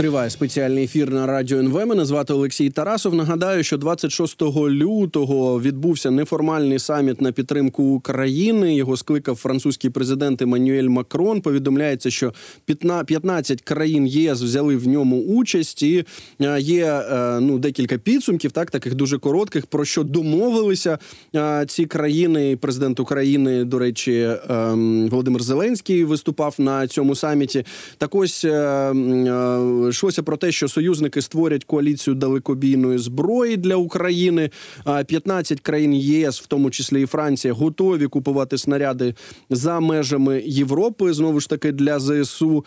Триває спеціальний ефір на радіо НВ. Мене звати Олексій Тарасов. Нагадаю, що 26 лютого відбувся неформальний саміт на підтримку України. Його скликав французький президент Еммануель Макрон. Повідомляється, що 15 країн ЄС взяли в ньому участь. І е, є е, ну декілька підсумків, так таких дуже коротких, про що домовилися е, ці країни. Президент України, до речі, ем, Володимир Зеленський виступав на цьому саміті. Так ось йшлося про те, що союзники створять коаліцію далекобійної зброї для України. 15 країн ЄС, в тому числі і Франція, готові купувати снаряди за межами Європи. Знову ж таки для ЗСУ.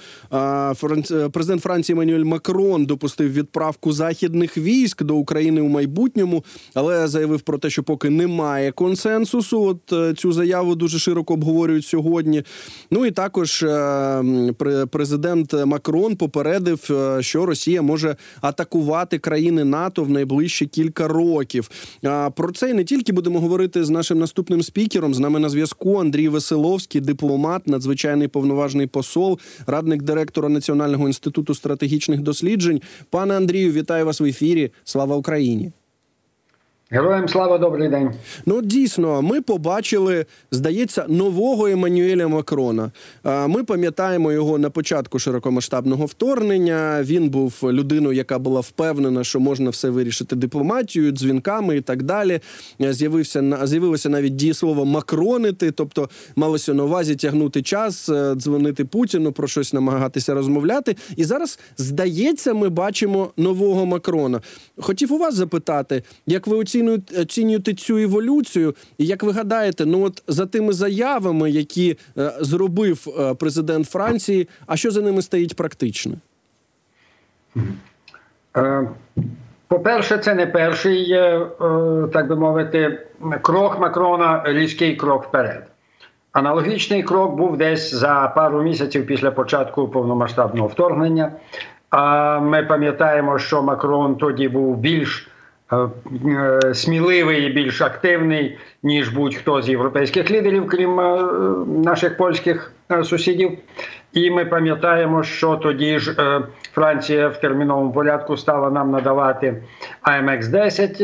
Президент Франції Еммануель Макрон допустив відправку західних військ до України у майбутньому, але заявив про те, що поки немає консенсусу. От е, цю заяву дуже широко обговорюють сьогодні. Ну і також е, президент Макрон попередив е, що Росія може атакувати країни НАТО в найближчі кілька років. Про це і не тільки будемо говорити з нашим наступним спікером. З нами на зв'язку Андрій Веселовський, дипломат, надзвичайний повноважний посол, радник директора Національного інституту стратегічних досліджень. Пане Андрію, вітаю вас в ефірі. Слава Україні! Героям слава добрий день. Ну дійсно, ми побачили, здається, нового Еммануеля Макрона. Ми пам'ятаємо його на початку широкомасштабного вторгнення. Він був людиною, яка була впевнена, що можна все вирішити дипломатією, дзвінками і так далі. З'явився з'явилося навіть дієслово макронити, тобто малося на увазі тягнути час, е, дзвонити Путіну, про щось намагатися розмовляти. І зараз здається, ми бачимо нового Макрона. Хотів у вас запитати, як ви оцінюєте оцінюєте цю еволюцію, і як ви гадаєте, ну от за тими заявами, які е, зробив е, президент Франції, а що за ними стоїть практично? Е, по-перше, це не перший, так би мовити, крок Макрона, різкий крок вперед. Аналогічний крок був десь за пару місяців після початку повномасштабного вторгнення. А ми пам'ятаємо, що Макрон тоді був більш сміливий і більш активний, ніж будь-хто з європейських лідерів, крім е, наших польських сусідів. І ми пам'ятаємо, що тоді ж Франція в терміновому порядку стала нам надавати АМХ 10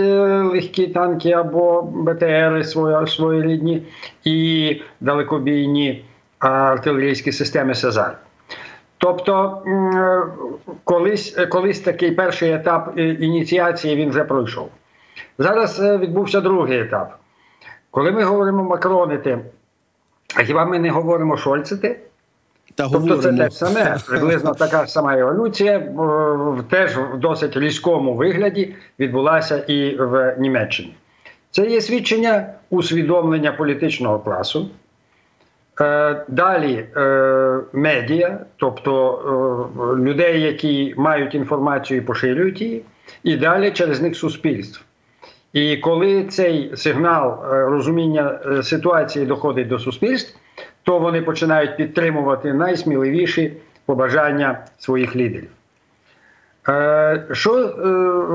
легкі танки або БТРи своєрідні і далекобійні артилерійські системи Сезар. Тобто колись колись такий перший етап ініціації він вже пройшов. Зараз е, відбувся другий етап. Коли ми говоримо макронити, а хіба ми не говоримо шольцити? Та тобто говоримо. це те саме, приблизно така сама еволюція, теж в досить різкому вигляді відбулася і в Німеччині. Це є свідчення усвідомлення політичного класу. Е, далі е, медіа, тобто е, людей, які мають інформацію і поширюють її, і далі через них суспільство. І коли цей сигнал розуміння ситуації доходить до суспільств, то вони починають підтримувати найсміливіші побажання своїх лідерів. Що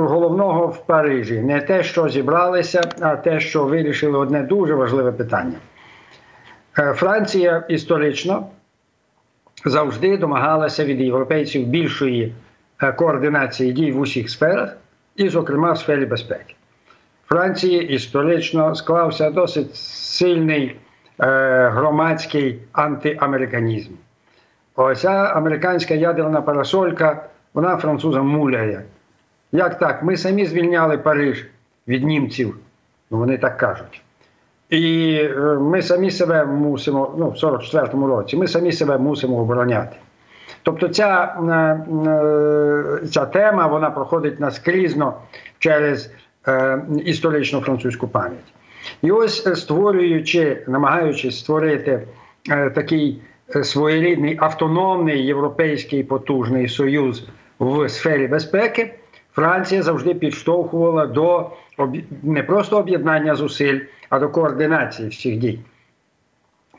головного в Парижі? Не те, що зібралися, а те, що вирішили одне дуже важливе питання. Е, Франція історично завжди домагалася від європейців більшої е, координації дій в усіх сферах, і, зокрема, в сфері безпеки. Франції історично склався досить сильний е, громадський антиамериканізм. Оця американська ядерна парасолька, вона французам муляє. Як так? Ми самі звільняли Париж від німців, ну вони так кажуть. І е, ми самі себе мусимо, ну, в 44-му році, ми самі себе мусимо обороняти. Тобто ця е, е, ця тема вона проходить наскрізно через історичну французьку пам'ять. І ось створюючи, намагаючись створити такий своєрідний автономний європейський потужний союз в сфері безпеки, Франція завжди підштовхувала до не просто об'єднання зусиль, а до координації всіх дій.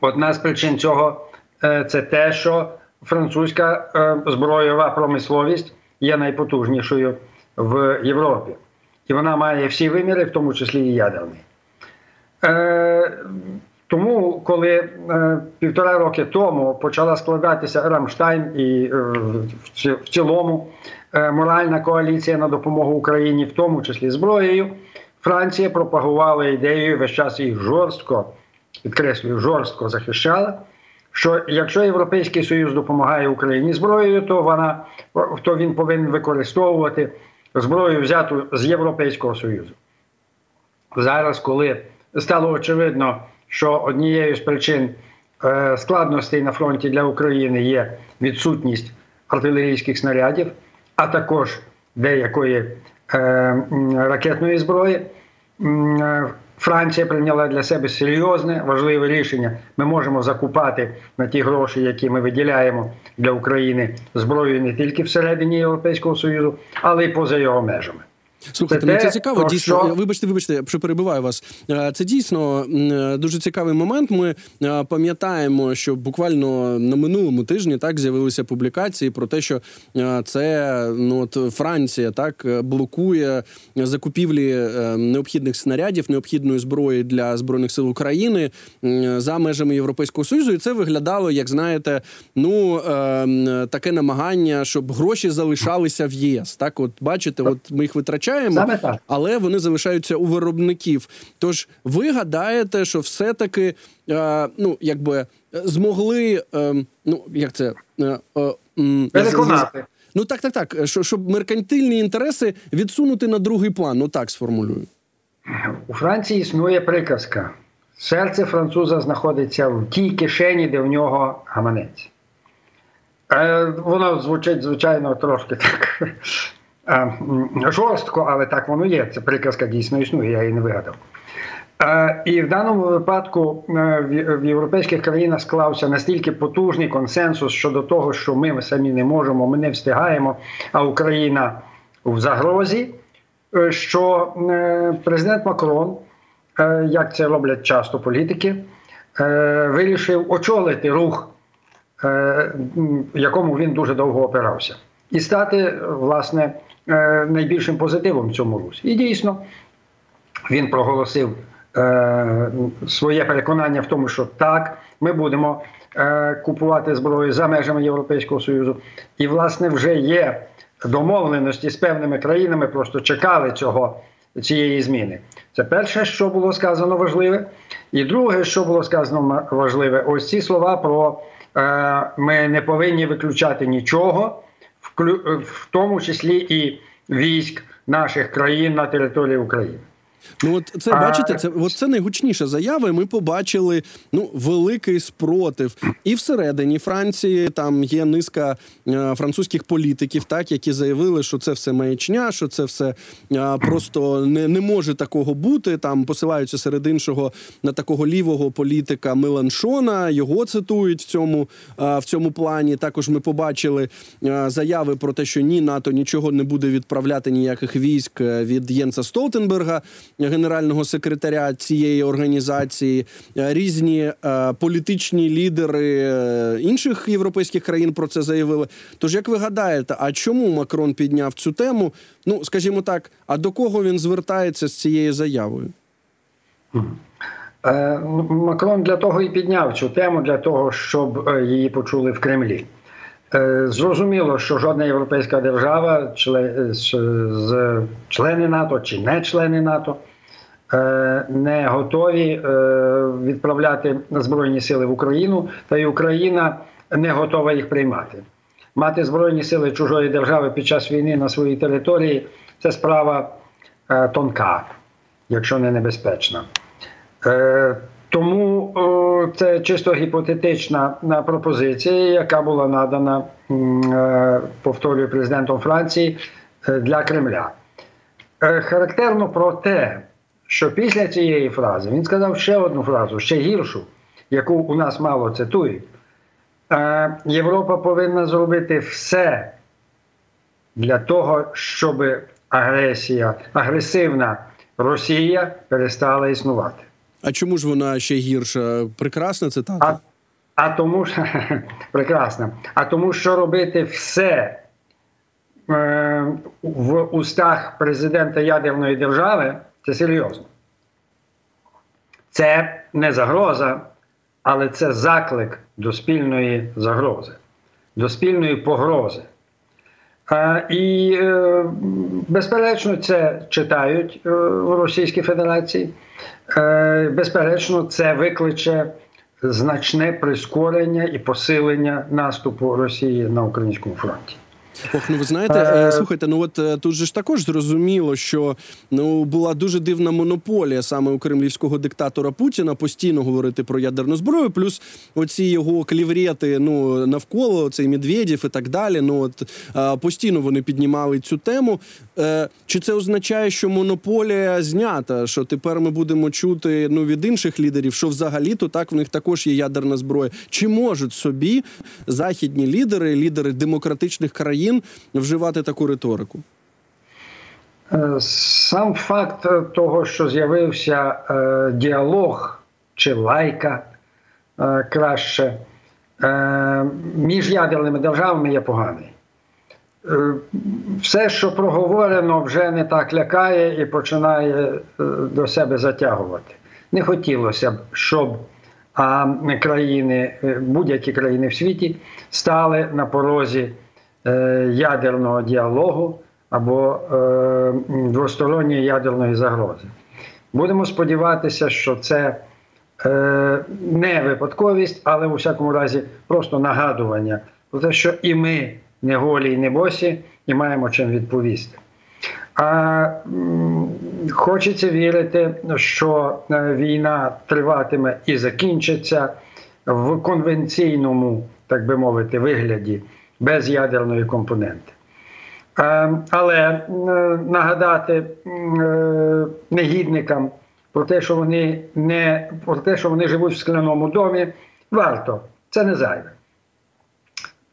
Одна з причин цього е, це те, що французька е, зброєва промисловість є найпотужнішою в Європі. І вона має всі виміри, в тому числі і ядерний. Е, Тому, коли півтора роки тому почала складатися Рамштайн і в, цілому моральна коаліція на допомогу Україні, в тому числі зброєю, Франція пропагувала ідею весь час їх жорстко, підкреслюю, жорстко захищала. Що якщо Європейський Союз допомагає Україні зброєю, то вона то він повинен використовувати зброю взяту з Європейського Союзу. Зараз, коли стало очевидно, що однією з причин е, складностей на фронті для України є відсутність артилерійських снарядів, а також деякої ракетної зброї. Е, Франція прийняла для себе серйозне важливе рішення. Ми можемо закупати на ті гроші, які ми виділяємо для України зброю не тільки всередині Європейського Союзу, але й поза його межами. Слухайте, це, це цікаво. Дійсно, що... вибачте, вибачте, що перебиваю вас. Е, це дійсно дуже цікавий момент. Ми е, пам'ятаємо, що буквально на минулому тижні так з'явилися публікації про те, що е, це ну от Франція так блокує закупівлі необхідних снарядів, необхідної зброї для збройних сил України за межами Європейського союзу, і це виглядало, як знаєте, ну таке намагання, щоб гроші залишалися в ЄС. Так, от бачите, от ми їх витрачаємо виробляємо, але вони залишаються у виробників. Тож ви гадаєте, що все-таки е, ну якби змогли, е, ну як це е, переконати. Ну так, так, так. Що, щоб меркантильні інтереси відсунути на другий план. Ну так сформулюю. У Франції існує приказка. Серце француза знаходиться в тій кишені, де в нього гаманець. Воно звучить, звичайно, трошки так Е, жорстко, але так воно є. Це приказка дійсно існує, я її не вигадав. Е, і в даному випадку е, в європейських країнах склався настільки потужний консенсус щодо того, що ми самі не можемо, ми не встигаємо, а Україна в загрозі, що президент Макрон, як це роблять часто політики, вирішив очолити рух, якому він дуже довго опирався, і стати власне. Е, найбільшим позитивом в цьому русі. І дійсно він проголосив е, своє переконання в тому, що так, ми будемо е, купувати зброю за межами Європейського Союзу. І, власне, вже є домовленості з певними країнами, просто чекали цього. Цієї зміни. Це перше, що було сказано важливе. І друге, що було сказано важливе, ось ці слова про ми не повинні виключати нічого, в тому числі і військ наших країн на території України. Ну, от це бачите, це от це найгучніша заява. Ми побачили ну великий спротив, і всередині Франції там є низка е, французьких політиків, так які заявили, що це все маячня, що це все е, просто не не може такого бути. Там посилаються серед іншого на такого лівого політика Меланшона. Його цитують в цьому е, в цьому плані. Також ми побачили е, заяви про те, що ні НАТО нічого не буде відправляти ніяких військ е, від Єнса Столтенберга генерального секретаря цієї організації, е, різні е, політичні лідери е, інших європейських країн про це заявили. Тож, як ви гадаєте, а чому Макрон підняв цю тему? Ну, скажімо так, а до кого він звертається з цією заявою? Макрон для того і підняв цю тему, для того, щоб її почули в Кремлі. Зрозуміло, що жодна європейська держава, члени НАТО чи не члени НАТО, Е, не готові е, відправляти збройні сили в Україну, та й Україна не готова їх приймати. Мати збройні сили чужої держави під час війни на своїй території це справа е, тонка, якщо не небезпечна. Тому це чисто гіпотетична пропозиція, яка була надана, повторюю, президентом Франції для Кремля. Характерно про те, що після цієї фрази він сказав ще одну фразу, ще гіршу, яку у нас мало цитують. Е, Європа повинна зробити все для того, щоб агресія, агресивна Росія перестала існувати. А чому ж вона ще гірша? Прекрасна цитата? А, а тому що прекрасна. А тому, що робити все е, в устах президента ядерної держави. Це серйозно. Це не загроза, але це заклик до спільної загрози, до спільної погрози. Е, І, е, безперечно, це читають е, в Російській Федерації. Е, Безперечно, це викличе значне прискорення і посилення наступу Росії на українському фронті. Ох, ну ви знаєте, Е, е, слухайте, ну от е, тут же ж також зрозуміло, що ну була дуже дивна монополія саме у кремлівського диктатора Путіна постійно говорити про ядерну зброю. Плюс оці його кліврети, ну навколо цей Медведєв і так далі. Ну от постійно вони піднімали цю тему. Е, Чи це означає, що монополія знята? Що тепер ми будемо чути ну від інших лідерів, що взагалі-то так в них також є ядерна зброя? Чи можуть собі західні лідери, лідери демократичних країн вживати таку риторику? Е, Сам факт того, що з'явився е, діалог чи лайка е, краще між ядерними державами є поганий. Все, що проговорено, вже не так лякає і починає до себе затягувати. Не хотілося б, щоб країни, будь-які країни в світі стали на порозі ядерного діалогу або е, двосторонньої ядерної загрози. Будемо сподіватися, що це е, не випадковість, але у всякому разі просто нагадування про те, що і ми не голі і не босі, і маємо чим відповісти. А хочеться вірити, що е, війна триватиме і закінчиться в конвенційному, так би мовити, вигляді без ядерної компоненти. Е, Але нагадати е, негідникам про те, що вони не про те, що вони живуть в скляному домі, варто. Це не зайве.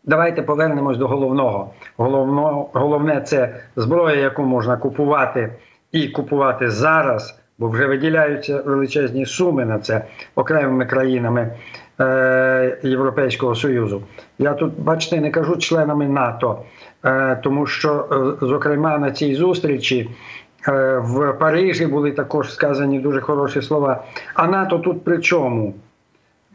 Давайте повернемось до головного. Головно, головне це зброя, яку можна купувати і купувати зараз, бо вже виділяються величезні суми на це окремими країнами Європейського Союзу. Я тут, бачите, не кажу членами НАТО, е, тому що, е, зокрема, на цій зустрічі. е, В Парижі були також сказані дуже хороші слова. А НАТО тут при чому?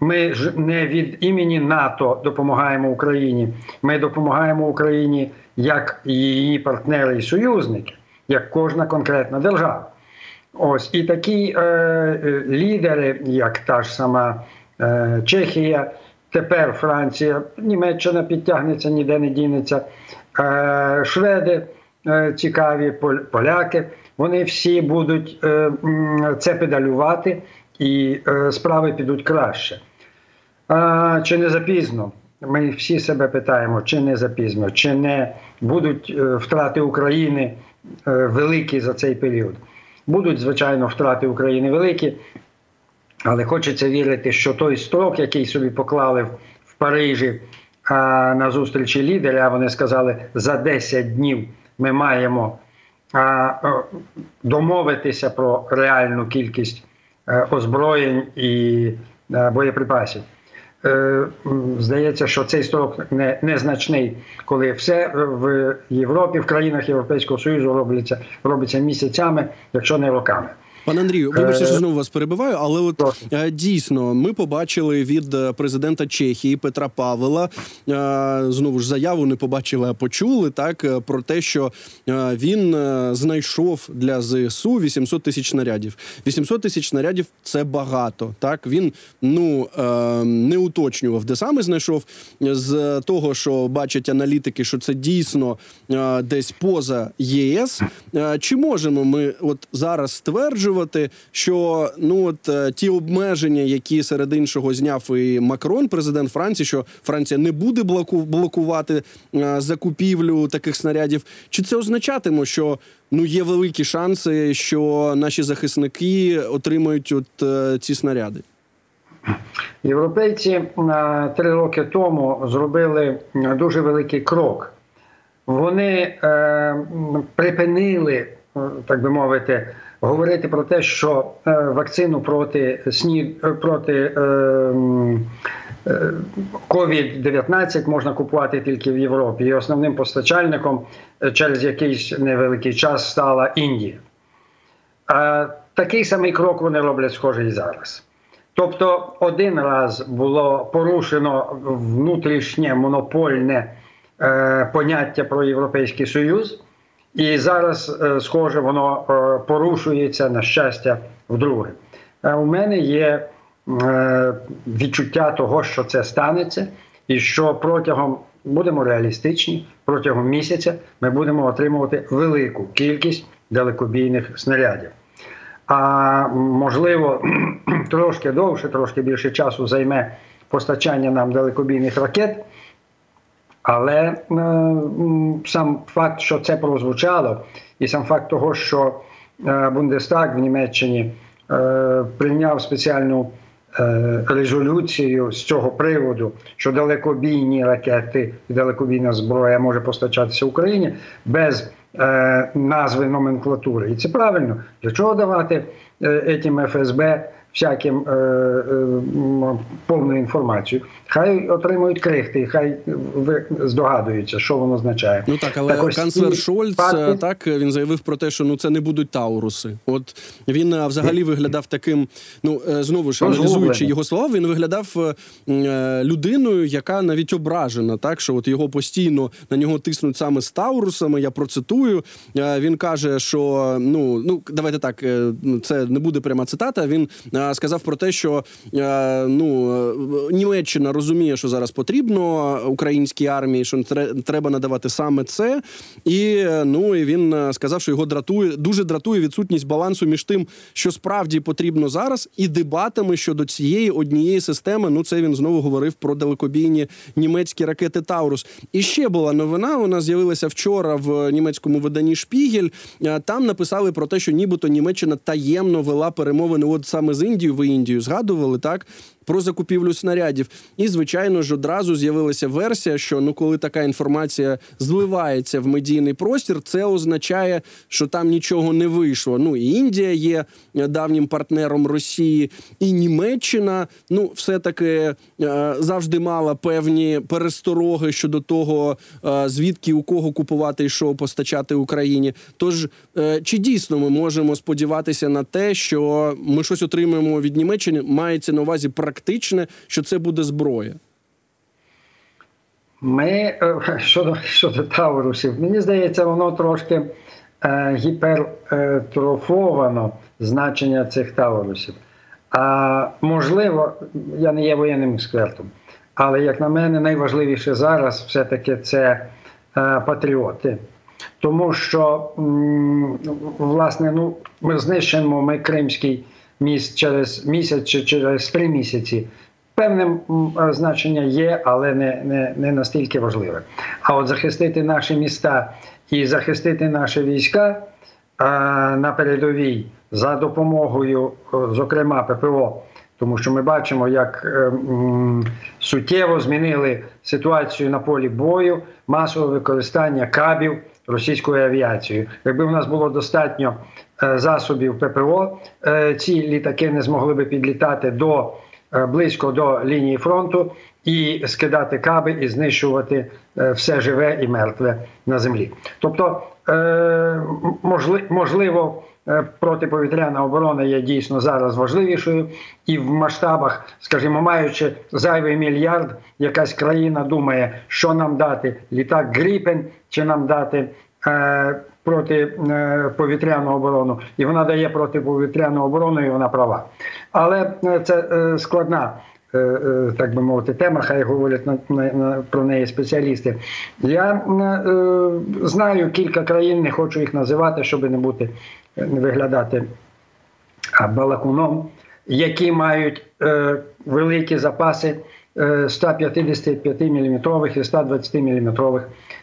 Ми ж не від імені НАТО допомагаємо Україні. Ми допомагаємо Україні як її партнери і союзники, як кожна конкретна держава. Ось і такі е, е, лідери, як та ж сама е, Чехія, тепер Франція, Німеччина підтягнеться, ніде не дінеться. Е, шведи е, цікаві, поляки. Вони всі будуть е, це педалювати, і е, справи підуть краще. Чи не запізно? Ми всі себе питаємо, чи не запізно, чи не будуть е, втрати України е, великі за цей період. Будуть, звичайно, втрати України великі, але хочеться вірити, що той строк, який собі поклали в- Парижі а, на зустрічі лідерів, вони сказали, за 10 днів ми маємо а, домовитися про реальну кількість е, озброєнь і е, боєприпасів. Е, Здається, що цей строк не, незначний, коли все в Європі, в країнах Європейського Союзу робиться, робиться місяцями, якщо не роками. Пане Андрію, вибачте, що Е, знову вас перебиваю, але от Прошу. е, дійсно ми побачили від е, президента Чехії Петра Павела е, знову ж заяву не побачили, а почули так е, про те, що е, він е, знайшов для ЗСУ 800 тисяч снарядів. 800 тисяч снарядів це багато. Так він ну е, не уточнював, де саме знайшов з того, що бачать аналітики, що це дійсно е, десь поза ЄС. Е, Чи можемо ми от зараз стверджувати, що ну от е, ті обмеження, які серед іншого зняв і Макрон, президент Франції, що Франція не буде блоку- блокувати е, закупівлю таких снарядів, чи це означатиме, що ну є великі шанси, що наші захисники отримають от е, ці снаряди? Європейці три роки тому зробили дуже великий крок. Вони е, припинили, так би мовити, говорити про те, що е, вакцину проти сні е, проти е, м, е, COVID-19 можна купувати тільки в Європі. І основним постачальником е, через якийсь невеликий час стала Індія. Е, такий самий крок вони роблять схоже і зараз. Тобто, один раз було порушено внутрішнє монопольне е, поняття про Європейський Союз, і зараз, е, схоже, воно е, порушується на щастя вдруге. У мене є е, відчуття того, що це станеться, і що протягом будемо реалістичні, протягом місяця ми будемо отримувати велику кількість далекобійних снарядів. А можливо, трошки довше, трошки більше часу займе постачання нам далекобійних ракет. Але е, сам факт, що це прозвучало, і сам факт того, що е, Бундестаг в Німеччині е, прийняв спеціальну резолюцію з цього приводу, що далекобійні ракети і далекобійна зброя може постачатися Україні без назви номенклатури. І це правильно. Для чого давати е, цим ФСБ всяким е, е, повну інформацію? Хай отримують крихти, хай ви здогадуються, що воно означає. Ну так, але Так ось канцлер Шольц факти- так він заявив про те, що ну це не будуть тауруси. От він взагалі виглядав таким. Ну е, знову ж аналізуючи його слова, він виглядав е, е, людиною, яка навіть ображена, так що от його постійно на нього тиснуть саме з таурусами. Я процитую. Е, Він каже, що ну ну давайте так, е, це не буде пряма цитата. Він е, сказав про те, що е, ну е, Німеччина розуміє, що зараз потрібно українській армії, що тре- треба надавати саме це. І ну і він сказав, що його дратує дуже дратує відсутність балансу між тим, що справді потрібно зараз, і дебатами щодо цієї однієї системи. Ну це він знову говорив про далекобійні німецькі ракети Таурус. І ще була новина. Вона з'явилася вчора в німецькому виданні Шпігель. Там написали про те, що нібито Німеччина таємно вела перемовини. От саме з Індією, ви Індію згадували так. Про закупівлю снарядів, і звичайно ж одразу з'явилася версія, що ну коли така інформація зливається в медійний простір, це означає, що там нічого не вийшло. Ну і Індія є давнім партнером Росії, і Німеччина ну все таки е, завжди мала певні перестороги щодо того, е, звідки у кого купувати і що постачати Україні. Тож е, чи дійсно ми можемо сподіватися на те, що ми щось отримаємо від Німеччини? Мається на увазі практичне, що це буде зброя. Ми е, щодо, щодо Таурусів, мені здається, воно трошки е, гіпертрофовано значення цих Таурусів. А можливо, я не є воєнним експертом, але як на мене, найважливіше зараз все-таки це е, патріоти. Тому що, м, власне, ну, ми знищимо ми Кримський міст через місяць чи через три місяці. Певне значення є, але не, не, не настільки важливе. А от захистити наші міста і захистити наші війська е, на передовій за допомогою, е, зокрема, ППО. Тому що ми бачимо, як е, суттєво змінили ситуацію на полі бою, масове використання кабів російською авіацією. Якби в нас було достатньо засобів ППО, е, ці літаки не змогли би підлітати до е, близько до лінії фронту і скидати каби і знищувати е, все живе і мертве на землі. Тобто, е, можли- можливо. е, Протиповітряна оборона є дійсно зараз важливішою, і в масштабах, скажімо, маючи зайвий мільярд, якась країна думає, що нам дати літак Гріпен, чи нам дати е, протиповітряну оборону, і вона дає протиповітряну оборону, і вона права. Але е, це е, складна. е, е, Так би мовити, тема, хай говорять на, на, на, про неї спеціалісти. Я е, знаю кілька країн, не хочу їх називати, щоб не бути не виглядати балакуном, які мають е, великі запаси е, 155 мм і 120 мм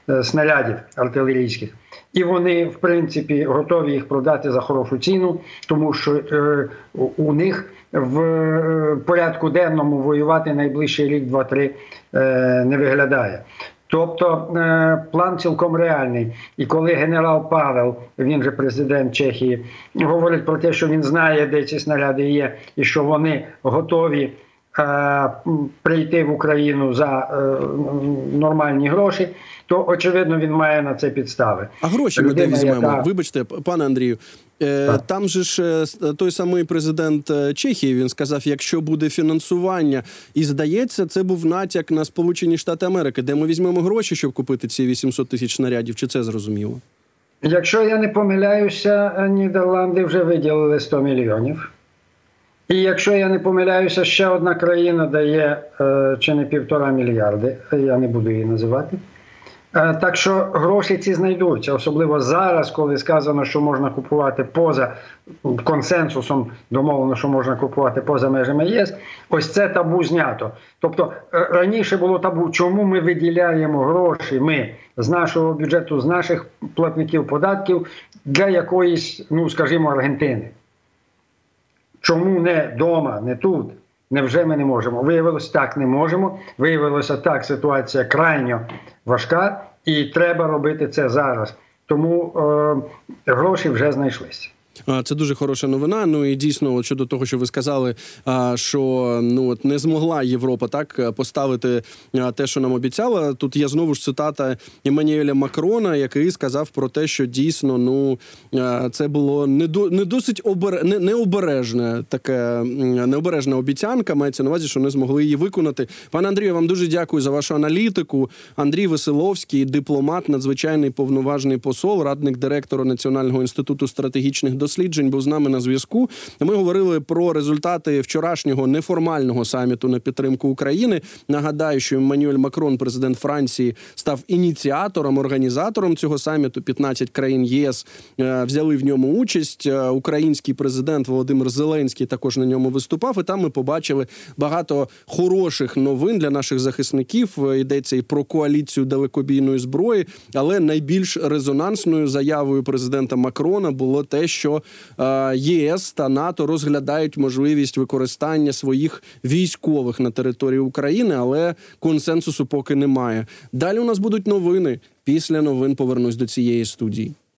е, снарядів артилерійських. І вони, в принципі, готові їх продати за хорошу ціну, тому що е, у- них в е, порядку денному воювати найближчий рік, два-три е, не виглядає. Тобто е, план цілком реальний. І коли генерал Павел, він же президент Чехії, говорить про те, що він знає, де ці снаряди є, і що вони готові е, прийти в Україну за е, нормальні гроші, то очевидно він має на це підстави. А гроші ми де візьмемо? яка- Вибачте, пане Андрію. Е, Так. там же ж е, той самий президент е, Чехії він сказав: якщо буде фінансування, і здається, це був натяк на Сполучені Штати Америки, де ми візьмемо гроші, щоб купити ці 800 тисяч снарядів. Чи це зрозуміло? Якщо я не помиляюся, е, Нідерланди вже виділили 100 мільйонів. І якщо я не помиляюся, ще одна країна дає е, чи не півтора мільярди, я не буду її називати. Е, Так що гроші ці знайдуться, особливо зараз, коли сказано, що можна купувати поза консенсусом, домовлено, що можна купувати поза межами ЄС. Ось це табу знято. Тобто е, раніше було табу, чому ми виділяємо гроші, ми з нашого бюджету, з наших платників податків для якоїсь, ну скажімо, Аргентини. Чому не вдома, не тут? Невже ми не можемо? Виявилося, так не можемо. Виявилося так, ситуація крайньо важка, і треба робити це зараз. Тому е, гроші вже знайшлися. Це дуже хороша новина. Ну і дійсно, от щодо того, що ви сказали, що ну от не змогла Європа так поставити те, що нам обіцяла. Тут є знову ж цитата Еммануеля Макрона, який сказав про те, що дійсно ну це було не до не досить обер... не, необережне таке необережна обіцянка. Мається на увазі, що не змогли її виконати. Пане Андрію, вам дуже дякую за вашу аналітику. Андрій Веселовський, дипломат, надзвичайний повноважний посол, радник директора Національного інституту стратегічних досліджень, був з нами на зв'язку. Ми говорили про результати вчорашнього неформального саміту на підтримку України. Нагадаю, що Еммануель Макрон, президент Франції, став ініціатором, організатором цього саміту. 15 країн ЄС е, взяли в ньому участь. Е, Український президент Володимир Зеленський також на ньому виступав. І там ми побачили багато хороших новин для наших захисників. Е, Йдеться і про коаліцію далекобійної зброї, але найбільш резонансною заявою президента Макрона було те, що е, ЄС та НАТО розглядають можливість використання своїх військових на території України, але консенсусу поки немає. Далі у нас будуть новини. Після новин повернусь до цієї студії.